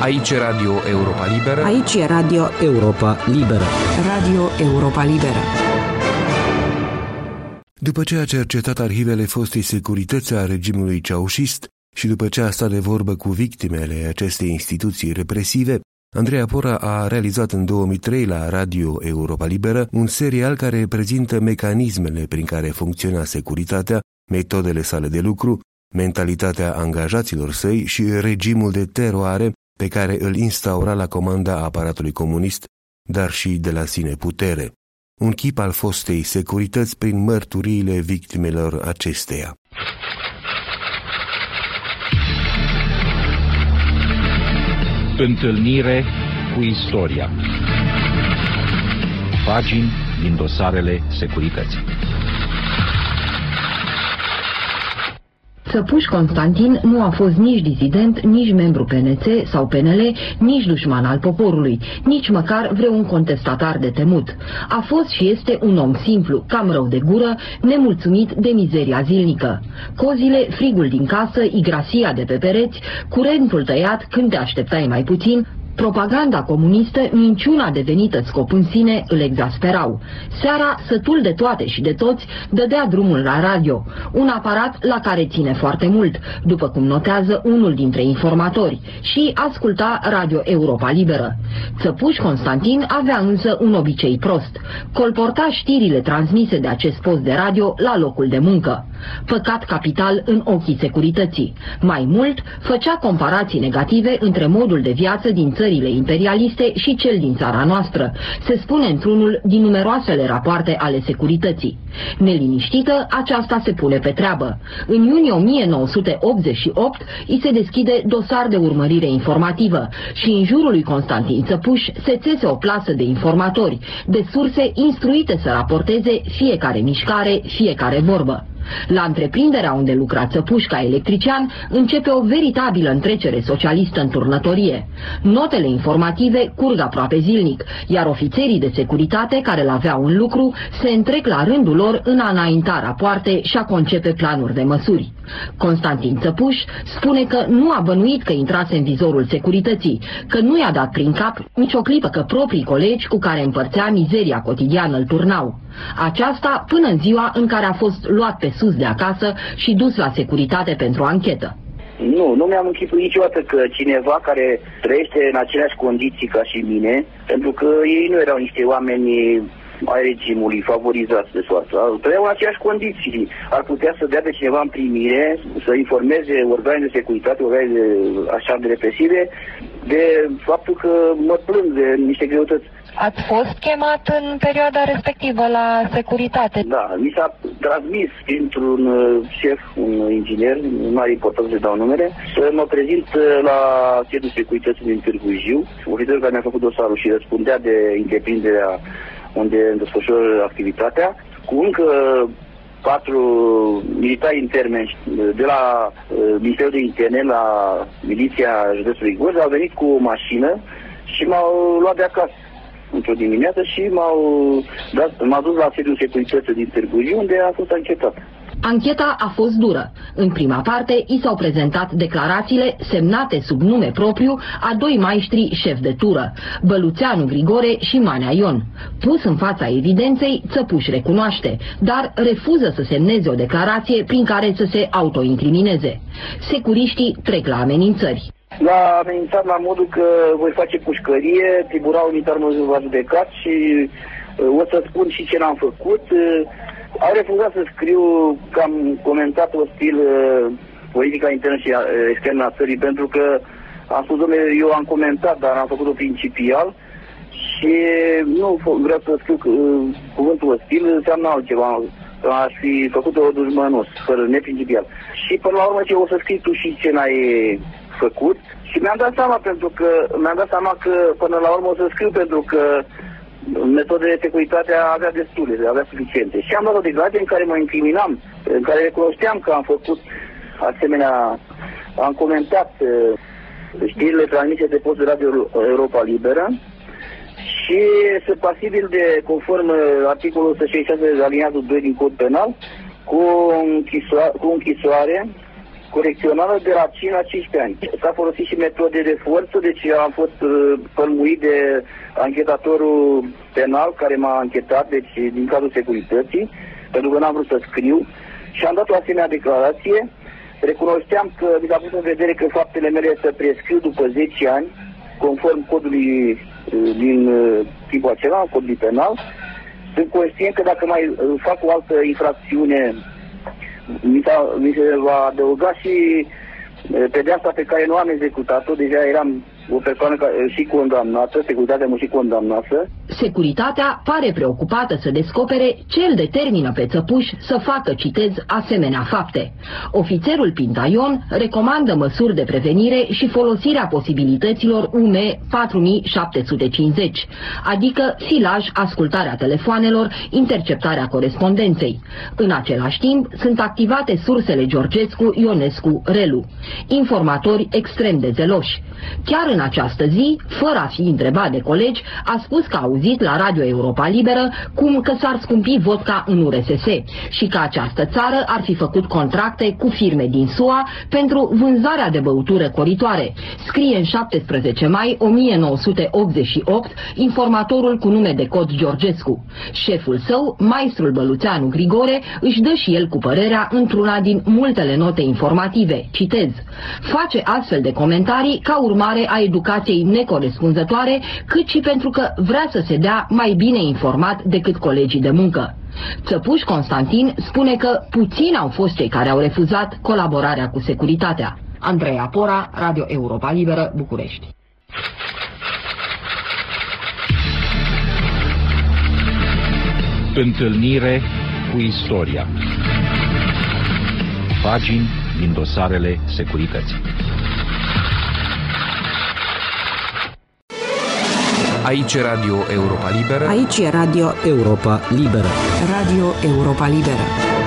Aici e Radio Europa Liberă. Aici e Radio Europa Liberă. Radio Europa Liberă. După ce a cercetat arhivele fostei securități a regimului ceaușist și după ce a stat de vorbă cu victimele acestei instituții represive, Andreea Pora a realizat în 2003 la Radio Europa Liberă un serial care prezintă mecanismele prin care funcționa securitatea, metodele sale de lucru, mentalitatea angajaților săi și regimul de teroare pe care îl instaura la comanda aparatului comunist, dar și de la sine putere. Un chip al fostei securități prin mărturiile victimelor acesteia. Întâlnire cu istoria Pagini din dosarele securității Țăpuș Constantin nu a fost nici dizident, nici membru PNC sau PNL, nici dușman al poporului, nici măcar vreun contestatar de temut. A fost și este un om simplu, cam rău de gură, nemulțumit de mizeria zilnică. Cozile, frigul din casă, igrasia de pe pereți, curentul tăiat când te așteptai mai puțin, Propaganda comunistă, minciuna devenită scop în sine, îl exasperau. Seara, sătul de toate și de toți, dădea drumul la radio, un aparat la care ține foarte mult, după cum notează unul dintre informatori, și asculta Radio Europa Liberă. Țăpuș Constantin avea însă un obicei prost. Colporta știrile transmise de acest post de radio la locul de muncă. Păcat capital în ochii securității. Mai mult, făcea comparații negative între modul de viață din țările imperialiste și cel din țara noastră, se spune într-unul din numeroasele rapoarte ale securității. Neliniștită, aceasta se pune pe treabă. În iunie 1988 îi se deschide dosar de urmărire informativă și în jurul lui Constantin Țăpuș se țese o plasă de informatori, de surse instruite să raporteze fiecare mișcare, fiecare vorbă. La întreprinderea unde lucra Țăpușca electrician începe o veritabilă întrecere socialistă în turnătorie. Notele informative curg aproape zilnic, iar ofițerii de securitate care l aveau în lucru se întrec la rândul lor în a înainta rapoarte și a concepe planuri de măsuri. Constantin Țăpuș spune că nu a bănuit că intrase în vizorul securității, că nu i-a dat prin cap nicio clipă că proprii colegi cu care împărțea mizeria cotidiană îl turnau. Aceasta până în ziua în care a fost luat pe sus de acasă și dus la securitate pentru anchetă. Nu, nu mi-am închipuit niciodată că cineva care trăiește în aceleași condiții ca și mine, pentru că ei nu erau niște oameni ai regimului favorizați de soartă. Trăiau în aceleași condiții. Ar putea să dea pe cineva în primire, să informeze organele de securitate, organele așa de represive, de faptul că mă plâng de niște greutăți. Ați fost chemat în perioada respectivă la securitate? Da, mi s-a transmis printr-un uh, șef, un inginer, mai important să dau numere, să mă prezint uh, la sediul securității din Târgu Jiu, ofițerul care mi-a făcut dosarul și răspundea de întreprinderea unde îmi desfășor activitatea, cu încă patru militari interni de la uh, Ministerul de Interne la miliția județului Gorj au venit cu o mașină și m-au luat de acasă într-o dimineață și m-au dat, m-a dus la sediul securității din Târgu Jiu, unde a fost anchetat. Ancheta a fost dură. În prima parte, i s-au prezentat declarațiile semnate sub nume propriu a doi maestri șef de tură, Băluțeanu Grigore și Manea Ion. Pus în fața evidenței, Țăpuș recunoaște, dar refuză să semneze o declarație prin care să se autoincrimineze. Securiștii trec la amenințări. L-a amenințat la modul că voi face pușcărie, tribunalul militar mă va judecat și uh, o să spun și ce n-am făcut. Uh, au refuzat să scriu că am comentat ostil uh, politica internă și uh, externă a țării, pentru că am spus, domnule, eu am comentat, dar am făcut-o principial și nu vreau să scriu uh, cuvântul ostil, înseamnă altceva. Aș fi făcut-o dușmănos, fără neprincipial. Și până la urmă ce o să scrii tu și ce n-ai făcut și mi-am dat seama pentru că mi-am dat seama că până la urmă o să scriu pentru că metodele de securitate avea destule, avea suficiente. Și am luat o declarație în care mă incriminam, în care recunoșteam că am făcut asemenea, am comentat uh, știrile transmise de post de Radio Europa Liberă și sunt pasibil de, conform uh, articolul 166 de aliniatul 2 din cod penal, cu închisoare, cu închisoare corecțională de la 5 la 15 ani. S-a folosit și metode de forță, deci am fost uh, pălmuit de anchetatorul penal care m-a anchetat, deci din cadrul securității, pentru că n-am vrut să scriu și am dat o asemenea declarație. Recunoșteam că mi s-a pus în vedere că faptele mele să prescriu după 10 ani, conform codului uh, din uh, tipul acela, codului penal. Sunt conștient că dacă mai uh, fac o altă infracțiune mi, mi se va adăuga și pedeapsa pe care nu am executat-o, deja eram o persoană și condamnată, securitatea mă și condamnată. Securitatea pare preocupată să descopere ce îl determină pe țăpuș să facă, citez, asemenea fapte. Ofițerul Pintaion recomandă măsuri de prevenire și folosirea posibilităților UME 4750, adică silaj, ascultarea telefoanelor, interceptarea corespondenței. În același timp, sunt activate sursele Georgescu, Ionescu, Relu, informatori extrem de zeloși. Chiar în această zi, fără a fi întrebat de colegi, a spus că a auzit la Radio Europa Liberă cum că s-ar scumpi vodka în URSS și că această țară ar fi făcut contracte cu firme din SUA pentru vânzarea de băutură coritoare. Scrie în 17 mai 1988 informatorul cu nume de cod Georgescu. Șeful său, maestrul Băluțeanu Grigore, își dă și el cu părerea într-una din multele note informative. Citez. Face astfel de comentarii ca urmare a educației necorespunzătoare, cât și pentru că vrea să se dea mai bine informat decât colegii de muncă. Țăpuș Constantin spune că puțini au fost cei care au refuzat colaborarea cu securitatea. Andreea Pora, Radio Europa Liberă, București. Întâlnire cu istoria. Pagini din dosarele securității. Aici e Radio Europa Liberă. Aici e Radio Europa Liberă. Radio Europa Liberă.